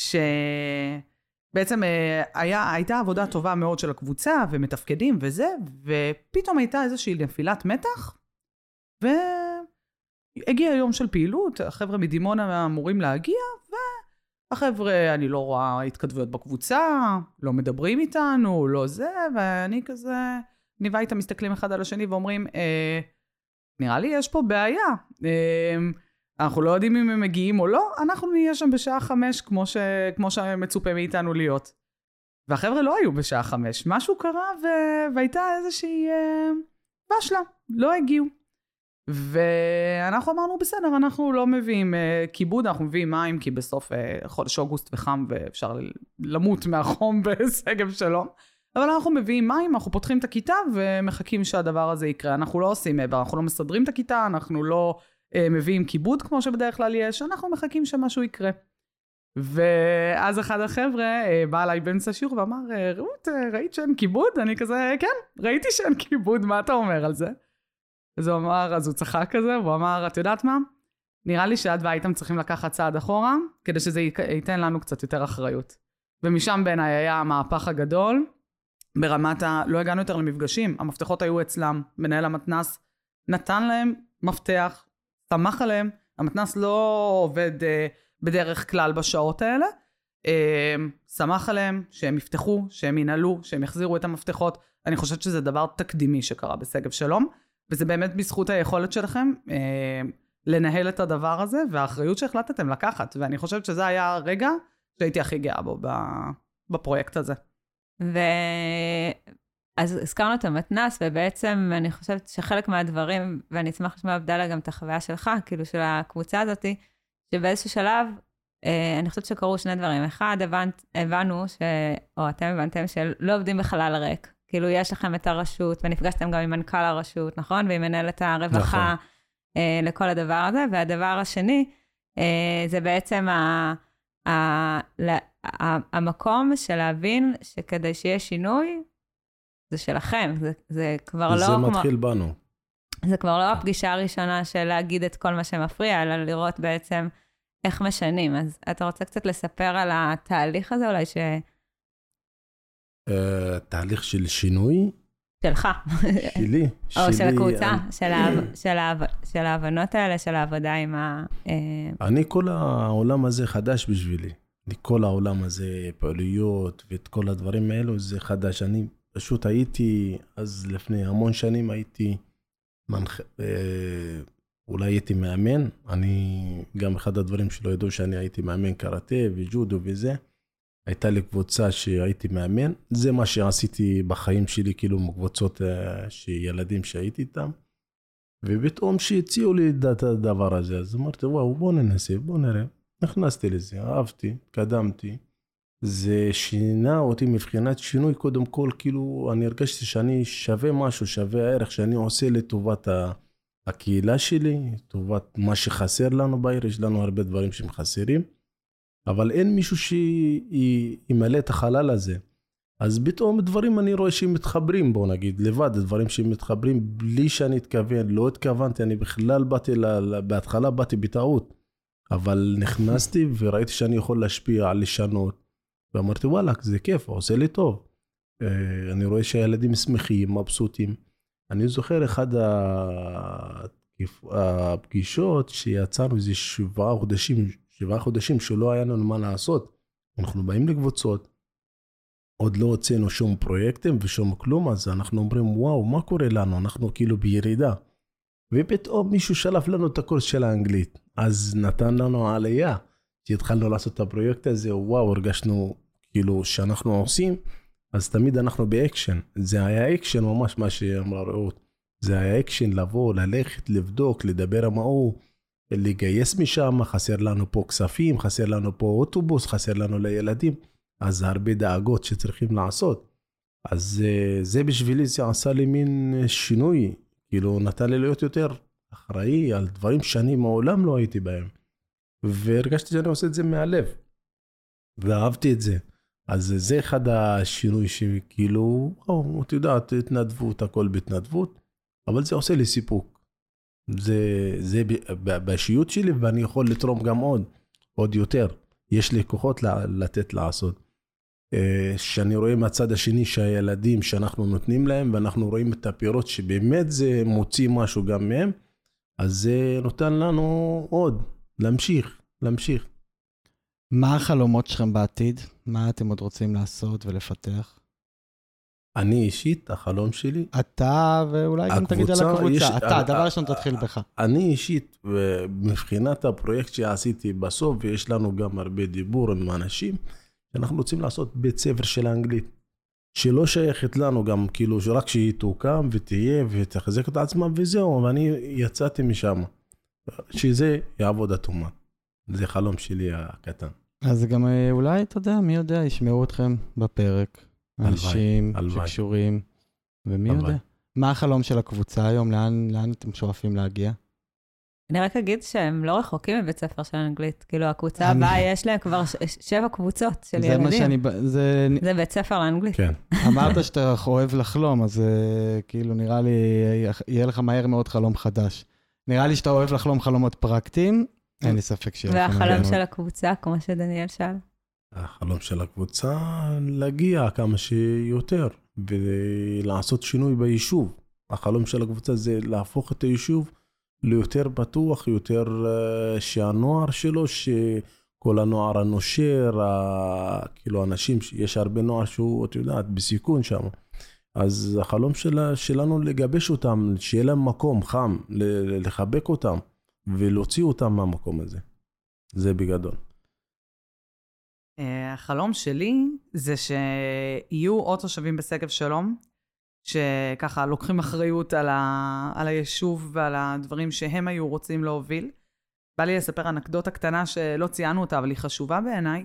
שבעצם אה, היה, הייתה עבודה טובה מאוד של הקבוצה, ומתפקדים וזה, ופתאום הייתה איזושהי נפילת מתח, והגיע יום של פעילות, החבר'ה מדימונה אמורים להגיע, והחבר'ה, אני לא רואה התכתבויות בקבוצה, לא מדברים איתנו, לא זה, ואני כזה, אני ואיתה מסתכלים אחד על השני ואומרים, אה, נראה לי יש פה בעיה. אמ, אנחנו לא יודעים אם הם מגיעים או לא, אנחנו נהיה שם בשעה חמש, כמו, ש... כמו שמצופה מאיתנו להיות. והחבר'ה לא היו בשעה חמש, משהו קרה ו... והייתה איזושהי אה, בשלה, לא הגיעו. ואנחנו אמרנו, בסדר, אנחנו לא מביאים אה, כיבוד, אנחנו מביאים מים, כי בסוף אה, חודש אוגוסט וחם ואפשר למות מהחום בשגב שלום. אבל אנחנו מביאים מים, אנחנו פותחים את הכיתה ומחכים שהדבר הזה יקרה. אנחנו לא עושים מעבר, אנחנו לא מסדרים את הכיתה, אנחנו לא אה, מביאים כיבוד כמו שבדרך כלל יש, אנחנו מחכים שמשהו יקרה. ואז אחד החבר'ה אה, בא אליי באמצע השיעור ואמר, אה, רעות, אה, ראית שאין כיבוד? אני כזה, כן, ראיתי שאין כיבוד, מה אתה אומר על זה? אז הוא אמר, אז הוא צחק כזה, והוא אמר, את יודעת מה? נראה לי שאת והייתם צריכים לקחת צעד אחורה, כדי שזה ייתן לנו קצת יותר אחריות. ומשם בעיניי היה המהפך הגדול, ברמת ה... לא הגענו יותר למפגשים, המפתחות היו אצלם, מנהל המתנ"ס נתן להם מפתח, סמך עליהם, המתנ"ס לא עובד אה, בדרך כלל בשעות האלה, אה, סמך עליהם שהם יפתחו, שהם ינעלו, שהם יחזירו את המפתחות. אני חושבת שזה דבר תקדימי שקרה בשגב שלום, וזה באמת בזכות היכולת שלכם אה, לנהל את הדבר הזה, והאחריות שהחלטתם לקחת, ואני חושבת שזה היה הרגע שהייתי הכי גאה בו בפרויקט הזה. ואז הזכרנו את המתנ"ס, ובעצם אני חושבת שחלק מהדברים, ואני אשמח לשמוע עבדאללה גם את החוויה שלך, כאילו של הקבוצה הזאת, שבאיזשהו שלב, אה, אני חושבת שקרו שני דברים. אחד, הבנת, הבנו, ש, או אתם הבנתם, שלא עובדים בחלל ריק. כאילו, יש לכם את הרשות, ונפגשתם גם עם מנכ"ל הרשות, נכון? ועם מנהלת הרווחה, נכון. אה, לכל הדבר הזה. והדבר השני, אה, זה בעצם ה... המקום של להבין שכדי שיהיה שינוי, זה שלכם, זה, זה כבר לא זה כמו... זה מתחיל בנו. זה כבר לא הפגישה הראשונה של להגיד את כל מה שמפריע, אלא לראות בעצם איך משנים. אז אתה רוצה קצת לספר על התהליך הזה אולי ש... Uh, תהליך של שינוי? שלך. שלי. או של הקבוצה. של ההבנות האלה, של העבודה עם ה... אה, אני, כל העולם הזה חדש בשבילי. כל העולם הזה, פעילויות ואת כל הדברים האלו, זה חדש. אני פשוט הייתי, אז לפני המון שנים הייתי מנח... אה, אולי הייתי מאמן. אני, גם אחד הדברים שלא ידעו שאני הייתי מאמן קראטה וג'ודו וזה. הייתה לי קבוצה שהייתי מאמן. זה מה שעשיתי בחיים שלי, כאילו, מקבוצות אה, שילדים שהייתי איתם. ופתאום שהציעו לי את הדבר הזה, אז אמרתי, וואו, בוא ננסה, בוא נראה. נכנסתי לזה, אהבתי, קדמתי. זה שינה אותי מבחינת שינוי, קודם כל, כאילו, אני הרגשתי שאני שווה משהו, שווה ערך שאני עושה לטובת הקהילה שלי, לטובת מה שחסר לנו בעיר, יש לנו הרבה דברים שהם חסרים, אבל אין מישהו שימלא את החלל הזה. אז פתאום דברים אני רואה שהם מתחברים, בוא נגיד, לבד, דברים שהם מתחברים בלי שאני אתכוון, לא התכוונתי, אני בכלל באתי, בהתחלה באתי בטעות. אבל נכנסתי וראיתי שאני יכול להשפיע, לשנות, ואמרתי וואלכ, זה כיף, עושה לי טוב. אה, אני רואה שהילדים שמחים, מבסוטים. אני זוכר אחד הפגישות שיצאנו איזה שבעה חודשים, שבעה חודשים שלא היה לנו מה לעשות. אנחנו באים לקבוצות, עוד לא הוצאנו שום פרויקטים ושום כלום, אז אנחנו אומרים, וואו, מה קורה לנו? אנחנו כאילו בירידה. ופתאום מישהו שלף לנו את הקורס של האנגלית. אז נתן לנו עלייה. כשהתחלנו לעשות את הפרויקט הזה, וואו, הרגשנו כאילו שאנחנו עושים, אז תמיד אנחנו באקשן. זה היה אקשן ממש מה שאמרה רעות. זה היה אקשן לבוא, ללכת, לבדוק, לדבר עם ההוא, לגייס משם, חסר לנו פה כספים, חסר לנו פה אוטובוס, חסר לנו לילדים. אז הרבה דאגות שצריכים לעשות. אז אה, זה בשבילי, זה עשה לי מין שינוי כאילו, נתן לי להיות יותר אחראי על דברים שאני מעולם לא הייתי בהם. והרגשתי שאני עושה את זה מהלב. ואהבתי את זה. אז זה אחד השינוי שכאילו, או, את יודעת, התנדבות, הכל בהתנדבות, אבל זה עושה לי סיפוק. זה, זה באישיות שלי, ואני יכול לתרום גם עוד, עוד יותר. יש לי כוחות לתת לעשות. אה, שאני רואה מהצד השני שהילדים שאנחנו נותנים להם, ואנחנו רואים את הפירות שבאמת זה מוציא משהו גם מהם, אז זה נותן לנו עוד, להמשיך, להמשיך. מה החלומות שלכם בעתיד? מה אתם עוד רוצים לעשות ולפתח? אני אישית, החלום שלי... אתה, ואולי גם תגיד על הקבוצה. יש, אתה, דבר ראשון תתחיל בך. אני אישית, מבחינת הפרויקט שעשיתי בסוף, ויש לנו גם הרבה דיבור עם אנשים, אנחנו רוצים לעשות בית ספר של האנגלית, שלא שייכת לנו גם, כאילו, שרק שהיא תוקם ותהיה ותחזק את עצמה וזהו, ואני יצאתי משם. שזה יעבוד אטומה. זה חלום שלי הקטן. אז גם אה, אולי, אתה יודע, מי יודע, ישמעו אתכם בפרק, אנשים הלוואי. שקשורים, ומי הלוואי. יודע. מה החלום של הקבוצה היום? לאן, לאן אתם שואפים להגיע? אני רק אגיד שהם לא רחוקים מבית ספר של אנגלית. כאילו, הקבוצה אני- הבאה, יש להם כבר ש- שבע קבוצות של זה ילדים. מה שאני... זה... זה בית ספר לאנגלית. כן. אמרת שאתה אוהב לחלום, אז אה, כאילו נראה לי יהיה לך מהר מאוד חלום חדש. נראה לי שאתה אוהב לחלום חלומות פרקטיים, אין לי ספק שיהיה לך מהר והחלום. של הקבוצה, כמו שדניאל שאל. החלום של הקבוצה להגיע כמה שיותר ולעשות שינוי ביישוב. החלום של הקבוצה זה להפוך את היישוב ליותר בטוח, יותר אה, שהנוער שלו, שכל הנוער הנושר, כאילו אנשים, יש הרבה נוער שהוא, את יודעת, בסיכון שם. אז החלום שלה, שלנו לגבש אותם, שיהיה להם מקום חם, לחבק אותם ולהוציא אותם מהמקום הזה. זה בגדול. אה, החלום שלי זה שיהיו עוד תושבים בשגב שלום, שככה לוקחים אחריות על, ה... על היישוב ועל הדברים שהם היו רוצים להוביל. בא לי לספר אנקדוטה קטנה שלא ציינו אותה, אבל היא חשובה בעיניי,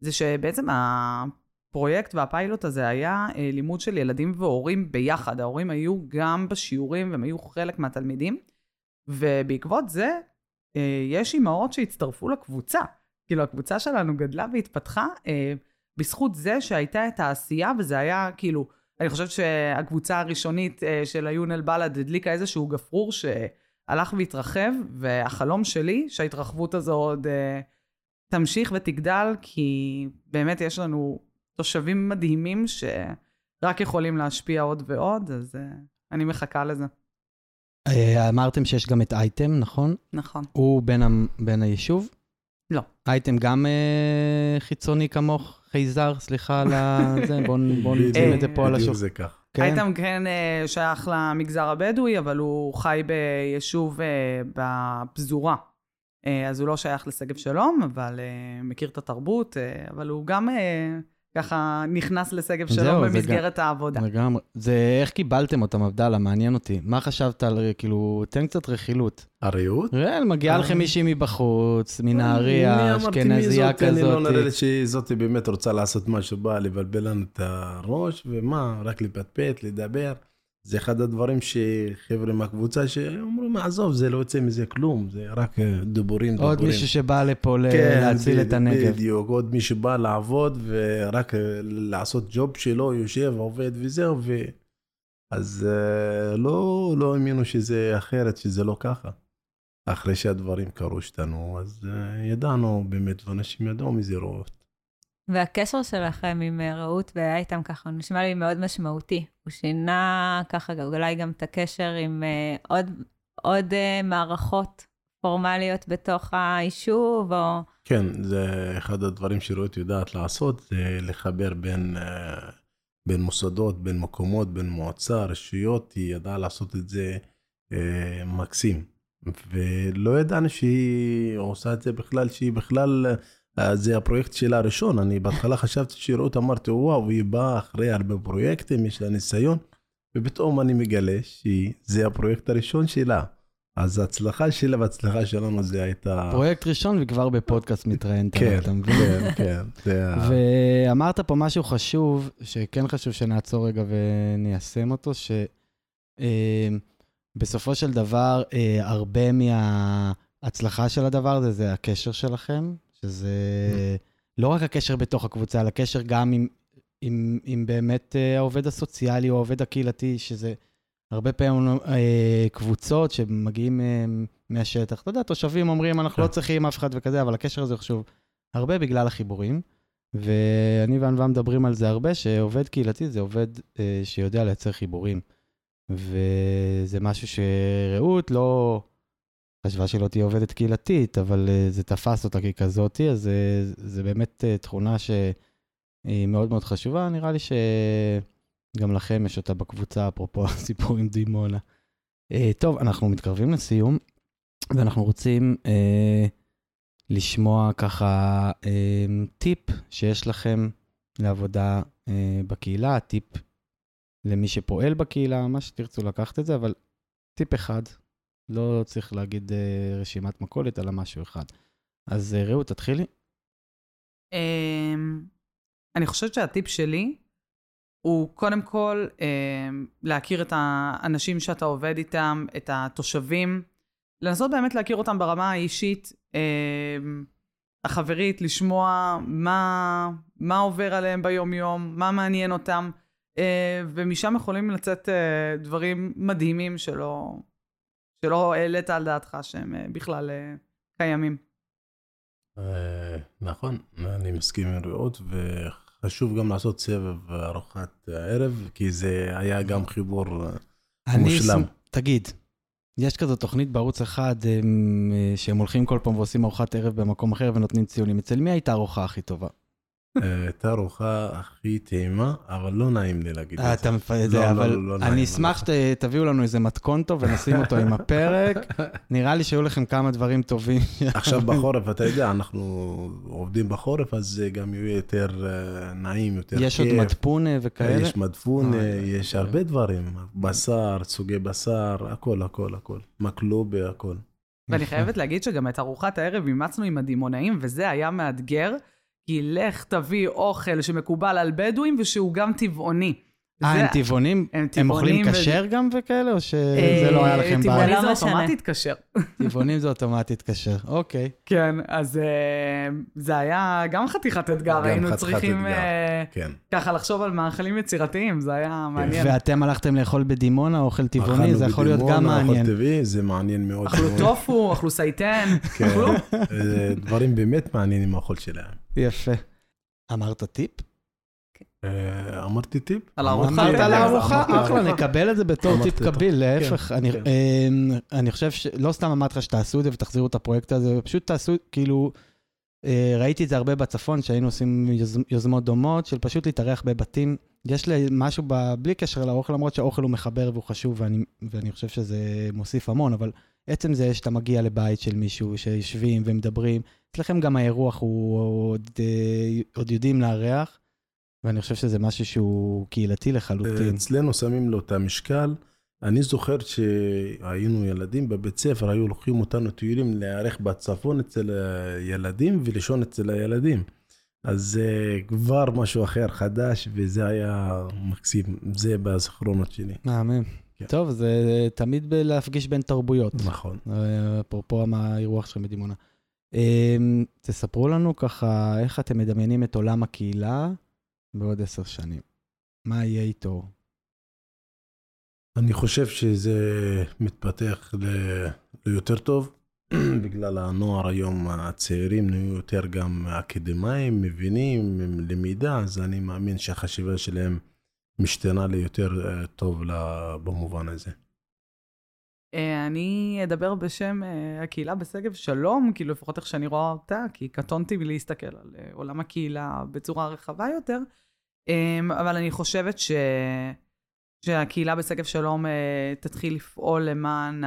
זה שבעצם הפרויקט והפיילוט הזה היה אה, לימוד של ילדים והורים ביחד. ההורים היו גם בשיעורים והם היו חלק מהתלמידים, ובעקבות זה אה, יש אימהות שהצטרפו לקבוצה. כאילו, הקבוצה שלנו גדלה והתפתחה אה, בזכות זה שהייתה את העשייה, וזה היה כאילו, אני חושבת שהקבוצה הראשונית אה, של היון אל-בלד הדליקה איזשהו גפרור שהלך והתרחב, והחלום שלי שההתרחבות הזו עוד אה, תמשיך ותגדל, כי באמת יש לנו תושבים מדהימים שרק יכולים להשפיע עוד ועוד, אז אה, אני מחכה לזה. אה, אמרתם שיש גם את אייטם, נכון? נכון. הוא בן, בן היישוב? אייטם גם אה, חיצוני כמוך? חייזר, סליחה על זה, בואו בוא נשים את זה פה על בדיוק השוק. זה כך. כן? אייטם כן אה, שייך למגזר הבדואי, אבל הוא חי ביישוב אה, בפזורה. אז הוא לא שייך לשגב שלום, אבל מכיר את התרבות, אבל הוא גם ככה נכנס לשגב שלום זה במסגרת העבודה. לגמרי. זה איך קיבלתם אותם, עבדאללה, מעניין אותי. מה חשבת על, כאילו, תן קצת רכילות. הריהוט? ראל, מגיעה לכם. מישהי מבחוץ, אני מנהריה, אמרתי, מי אשכנזייה זאת? אני לא כזאת. נראה לי שזאת באמת רוצה לעשות משהו, באה לבלבל לנו את הראש, ומה, רק לפטפט, לדבר. זה אחד הדברים שחבר'ה מהקבוצה שאומרים, עזוב, זה לא יוצא מזה כלום, זה רק אה, דיבורים, דיבורים. עוד מישהו שבא לפה כן, להציל את בדיוק, הנגב. בדיוק, עוד מי שבא לעבוד ורק אה, לעשות ג'וב שלו, יושב, עובד וזהו, ו... אז אה, לא, לא האמינו שזה אחרת, שזה לא ככה. אחרי שהדברים קרו, השתנו, אז ידענו באמת, ואנשים ידעו מזה רואות. והקשר שלכם עם אה, רעות ואייטם ככה, הוא נשמע לי מאוד משמעותי. הוא שינה ככה אולי גם את הקשר עם אה, עוד, עוד אה, מערכות פורמליות בתוך היישוב, או... כן, זה אחד הדברים שרעות יודעת לעשות, זה לחבר בין, אה, בין מוסדות, בין מקומות, בין מועצה, רשויות, היא ידעה לעשות את זה מקסים. ולא ידענו שהיא עושה את זה בכלל, שהיא בכלל, זה הפרויקט שלה הראשון. אני בהתחלה חשבתי שרעות, אמרתי, וואו, היא באה אחרי הרבה פרויקטים, יש לה ניסיון, ופתאום אני מגלה שזה הפרויקט הראשון שלה. אז ההצלחה שלה וההצלחה שלנו זה הייתה... פרויקט ראשון וכבר בפודקאסט מתראיינת כן, אתה מבין? כן, כן. זה ה- ואמרת פה משהו חשוב, שכן חשוב שנעצור רגע וניישם אותו, שבסופו של דבר, אה, הרבה מההצלחה של הדבר הזה זה הקשר שלכם, שזה לא רק הקשר בתוך הקבוצה, אלא הקשר גם עם, עם, עם באמת אה, העובד הסוציאלי או העובד הקהילתי, שזה הרבה פעמים אה, קבוצות שמגיעים אה, מהשטח. אתה יודע, תושבים אומרים, אנחנו כן. לא צריכים אף אחד וכזה, אבל הקשר הזה חשוב הרבה בגלל החיבורים. ואני וענווה מדברים על זה הרבה, שעובד קהילתי זה עובד אה, שיודע לייצר חיבורים. וזה משהו שרעות לא חשבה שלא תהיה עובדת קהילתית, אבל אה, זה תפס אותה ככזאתי, אז אה, זה באמת אה, תכונה שהיא מאוד מאוד חשובה. נראה לי שגם לכם יש אותה בקבוצה, אפרופו הסיפור עם דימונה. אה, טוב, אנחנו מתקרבים לסיום, ואנחנו רוצים אה, לשמוע ככה אה, טיפ שיש לכם לעבודה אה, בקהילה, טיפ למי שפועל בקהילה, מה שתרצו לקחת את זה, אבל טיפ אחד, לא צריך להגיד אה, רשימת מכולת, אלא משהו אחד. אז אה, רעות, תתחילי. אמ, אני חושבת שהטיפ שלי הוא קודם כל אה, להכיר את האנשים שאתה עובד איתם, את התושבים, לנסות באמת להכיר אותם ברמה האישית, אה, החברית, לשמוע מה, מה עובר עליהם ביום-יום, מה מעניין אותם, אה, ומשם יכולים לצאת דברים מדהימים שלא, שלא העלית על דעתך שהם אה, בכלל אה, קיימים. אה, נכון, אני מסכים עם רעות, וחשוב גם לעשות סבב ארוחת הערב, כי זה היה גם חיבור מושלם. תגיד, יש כזו תוכנית בערוץ אחד הם, שהם הולכים כל פעם ועושים ארוחת ערב במקום אחר ונותנים ציונים. אצל מי הייתה הארוחה הכי טובה? אה, הייתה ארוחה הכי טעימה, אבל לא נעים לי להגיד אה, את זה. אתה. לא, זה, לא, אבל לא, אני אשמח. שתביאו לנו איזה מתכון טוב ונשים אותו עם הפרק. נראה לי שהיו לכם כמה דברים טובים. עכשיו בחורף, אתה יודע, אנחנו עובדים בחורף, אז זה גם יהיה יותר אה, נעים, יותר כיף. יש עוד מדפון אה, וכאלה? יש מדפון, אה, אה, יש הרבה דברים, בשר, סוגי בשר, הכל, הכל, הכל. מקלובה, הכל. ואני. חייבת להגיד שגם את ארוחת הערב אימצנו עם הדימונאים, וזה היה מאתגר, כי לך תביא אוכל שמקובל על בדואים ושהוא גם טבעוני. אה, הם טבעונים? הם הם אוכלים טבעונים כשר גם וכאלה, או שזה לא היה לכם בעיה? לא זה משנה. אוטומטית כשר. טבעונים זה אוטומטית כשר, אוקיי. כן, אז אה, זה היה גם חתיכת אתגר, היינו צריכים. אה, כן. ככה לחשוב על מאכלים יצירתיים, זה היה מעניין. ואתם הלכתם לאכול בדימונה אוכל טבעוני, אכלנו זה יכול להיות גם בדימונה, מעניין. אוכל טבעי, זה מעניין מאוד. אכלו. טופו, אכלו סייטן, כן, אכלו. אה, דברים באמת מעניינים האוכל שלהם. יפה. אמרת טיפ? אה, אמרתי טיפ? על הארוחה? אמרת על הארוחה? אחלה. נקבל את זה בתור טיפ. קביל, להפך. אני- כן. אמ, אני חושב שלא סתם אמרתי לך שתעשו את זה ותחזירו את הפרויקט הזה, פשוט תעשו, כאילו, אה, ראיתי את זה הרבה בצפון, שהיינו עושים יוז- יוזמות דומות, של פשוט להתארח בבתים. יש לי משהו בלי קשר לאוכל, למרות שהאוכל הוא מחבר והוא חשוב, ואני, ואני חושב שזה מוסיף המון, אבל עצם זה שאתה מגיע לבית של מישהו, שיושבים ומדברים, אצלכם גם האירוח הוא אה, עוד יודעים לארח, ואני חושב שזה משהו שהוא קהילתי לחלוטין. אצלנו שמים לו את המשקל. אני זוכר שהיינו ילדים בבית ספר, היו לוקחים אותנו טיולים להיערך בצפון אצל הילדים ולישון אצל הילדים. אז זה כבר משהו אחר, חדש, וזה היה מקסים. זה בזיכרונות שלי. מהמם. כן. טוב, זה תמיד להפגיש בין תרבויות. נכון. אה, אפרופו האירוח שלכם בדימונה. אמ, תספרו לנו ככה, איך אתם מדמיינים את עולם הקהילה בעוד עשר שנים. מה יהיה איתו? אני חושב שזה מתפתח ל- ליותר טוב, בגלל הנוער היום, הצעירים נהיו יותר גם אקדמאים, מבינים, עם למידה, אז אני מאמין שהחשיבה שלהם משתנה ליותר אה, טוב במובן הזה. אה, אני אדבר בשם אה, הקהילה בשגב שלום, כאילו לפחות איך שאני רואה אותה, כי קטונתי מלהסתכל על אה, עולם הקהילה בצורה רחבה יותר, אבל אני חושבת ש... שהקהילה בשגב שלום תתחיל לפעול למען.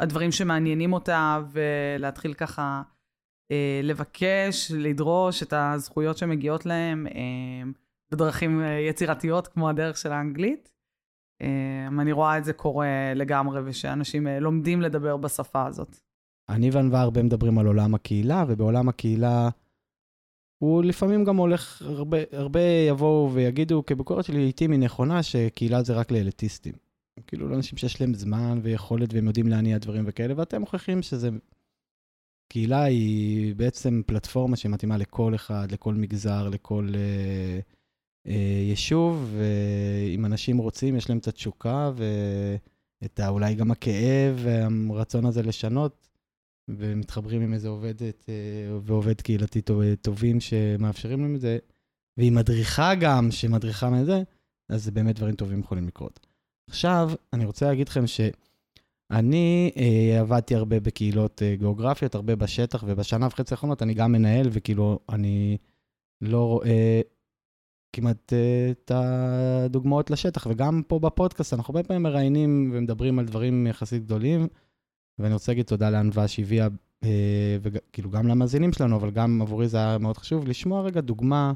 הדברים שמעניינים אותה, ולהתחיל ככה לבקש, לדרוש את הזכויות שמגיעות להם בדרכים יצירתיות, כמו הדרך של האנגלית. Um, אני רואה את זה קורה לגמרי, ושאנשים uh, לומדים לדבר בשפה הזאת. אני וענווה הרבה מדברים על עולם הקהילה, ובעולם הקהילה הוא לפעמים גם הולך, הרבה, הרבה יבואו ויגידו, כביקורת שלי לעיתים היא נכונה, שקהילה זה רק לאליטיסטים. כאילו לאנשים שיש להם זמן ויכולת והם יודעים להניע דברים וכאלה, ואתם מוכיחים שזה... קהילה היא בעצם פלטפורמה שמתאימה לכל אחד, לכל מגזר, לכל אה, אה, יישוב, ואם אנשים רוצים, יש להם את התשוקה ואת אולי גם הכאב והרצון הזה לשנות, ומתחברים עם איזה עובדת אה, ועובד קהילתי טוב, טובים שמאפשרים להם את זה, והיא מדריכה גם, שמדריכה מזה, אז באמת דברים טובים יכולים לקרות. עכשיו, אני רוצה להגיד לכם שאני אה, עבדתי הרבה בקהילות אה, גיאוגרפיות, הרבה בשטח, ובשנה וחצי האחרונות אני גם מנהל, וכאילו, אני לא רואה כמעט אה, את הדוגמאות לשטח, וגם פה בפודקאסט אנחנו הרבה פעמים מראיינים ומדברים על דברים יחסית גדולים, ואני רוצה להגיד תודה לענווה שהביאה, אה, וכאילו גם למאזינים שלנו, אבל גם עבורי זה היה מאוד חשוב, לשמוע רגע דוגמה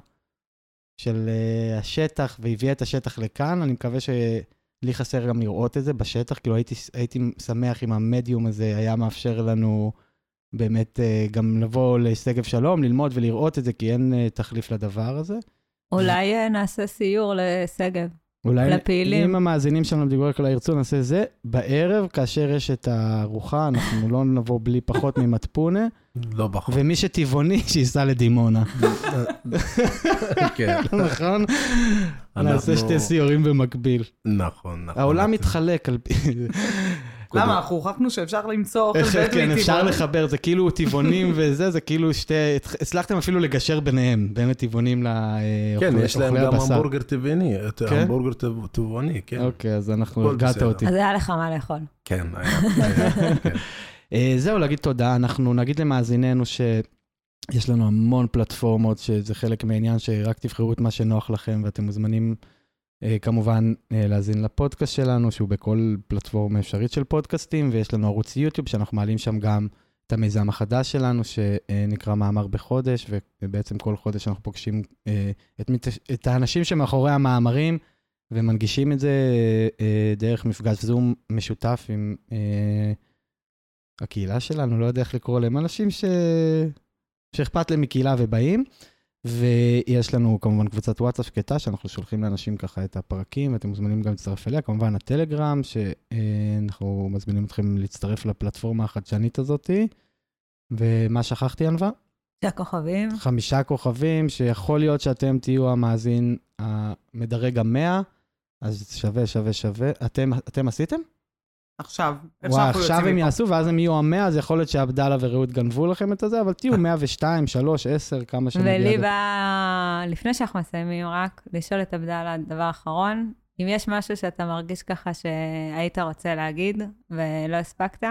של אה, השטח, והביאה את השטח לכאן, אני מקווה שלי חסר גם לראות את זה בשטח, כאילו הייתי, הייתי שמח אם המדיום הזה היה מאפשר לנו באמת גם לבוא לשגב שלום, ללמוד ולראות את זה, כי אין תחליף לדבר הזה. אולי אה, נעשה סיור לשגב. אולי לפעילים. אם המאזינים שלנו כלל ירצו, נעשה זה. בערב, כאשר יש את הארוחה, אנחנו לא נבוא בלי פחות ממטפונה, לא בחור. ומי שטבעוני, שייסע לדימונה. כן. נכון? נעשה שתי סיורים במקביל. נכון, נכון. העולם מתחלק על פי... למה? אנחנו הוכחנו שאפשר למצוא אוכל איך בדואי כן, אפשר טבעוני. לחבר, זה כאילו טבעונים וזה, זה כאילו שתי... הצלחתם אפילו לגשר ביניהם, בין הטבעונים לאוכלי כן, יש להם גם הבשר. המבורגר טבעוני, כן? המבורגר טב- טבעוני, כן. אוקיי, אז אנחנו, הרגעת. אותי. אז היה לך מה לאכול. כן, היה, היה, כן. אה, זהו, להגיד תודה. אנחנו נגיד למאזיננו שיש לנו המון פלטפורמות, שזה חלק מהעניין שרק תבחרו את מה שנוח לכם, ואתם מוזמנים אה, כמובן אה, להאזין לפודקאסט שלנו, שהוא בכל פלטפורמה אפשרית של פודקאסטים, ויש לנו ערוץ יוטיוב, שאנחנו מעלים שם גם את המיזם החדש שלנו, שנקרא מאמר בחודש, ובעצם כל חודש אנחנו פוגשים אה, את, את האנשים שמאחורי המאמרים, ומנגישים את זה אה, אה, דרך מפגש זום משותף עם אה, הקהילה שלנו, לא יודע איך לקרוא להם, אנשים ש... שאכפת להם מקהילה ובאים. ויש לנו כמובן קבוצת וואטסאפ שקטה, שאנחנו שולחים לאנשים ככה את הפרקים, ואתם מוזמנים גם להצטרף אליה. כמובן הטלגרם, שאנחנו מזמינים אתכם להצטרף לפלטפורמה החדשנית הזאתי. ומה שכחתי, ענווה? שתי הכוכבים. חמישה כוכבים, שיכול להיות שאתם תהיו המאזין המדרג המאה, אז שווה, שווה, שווה. אתם, אתם עשיתם? עכשיו, וואי, עכשיו הם. יעשו, ואז הם יהיו המאה, אז יכול להיות שעבדאללה ורעות גנבו לכם את הזה, אבל תהיו 102, 3, 10, כמה שנגיע. ולי. בא, לפני שאנחנו מסיימים, רק לשאול את עבדאללה דבר אחרון, אם יש משהו שאתה מרגיש ככה שהיית רוצה להגיד ולא הספקת,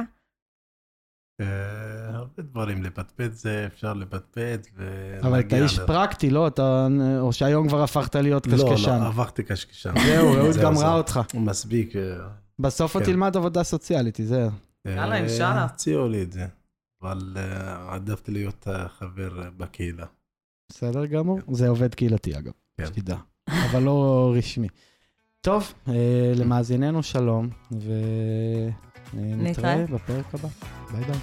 אה, הרבה דברים, לפטפט זה אפשר לפטפט ו... אבל אתה איש פרקטי, לא? אתה... או שהיום כבר הפכת להיות לא, קשקשן. לא, הפכתי קשקשן. זהו, רעות גמרה. אותך. מספיק. אה, בסוף עוד כן. תלמד עבודה סוציאלית, תיזהר. יאללה, אה, אינשאללה. הציעו לי את זה, אבל אה, העדפתי להיות אה, חבר אה, בקהילה. בסדר גמור. זה עובד קהילתי, אגב, כן. שתדע. אבל לא רשמי. טוב, אה, למאזיננו שלום, ונתראה נתראה. בפרק הבא. ביי ביי.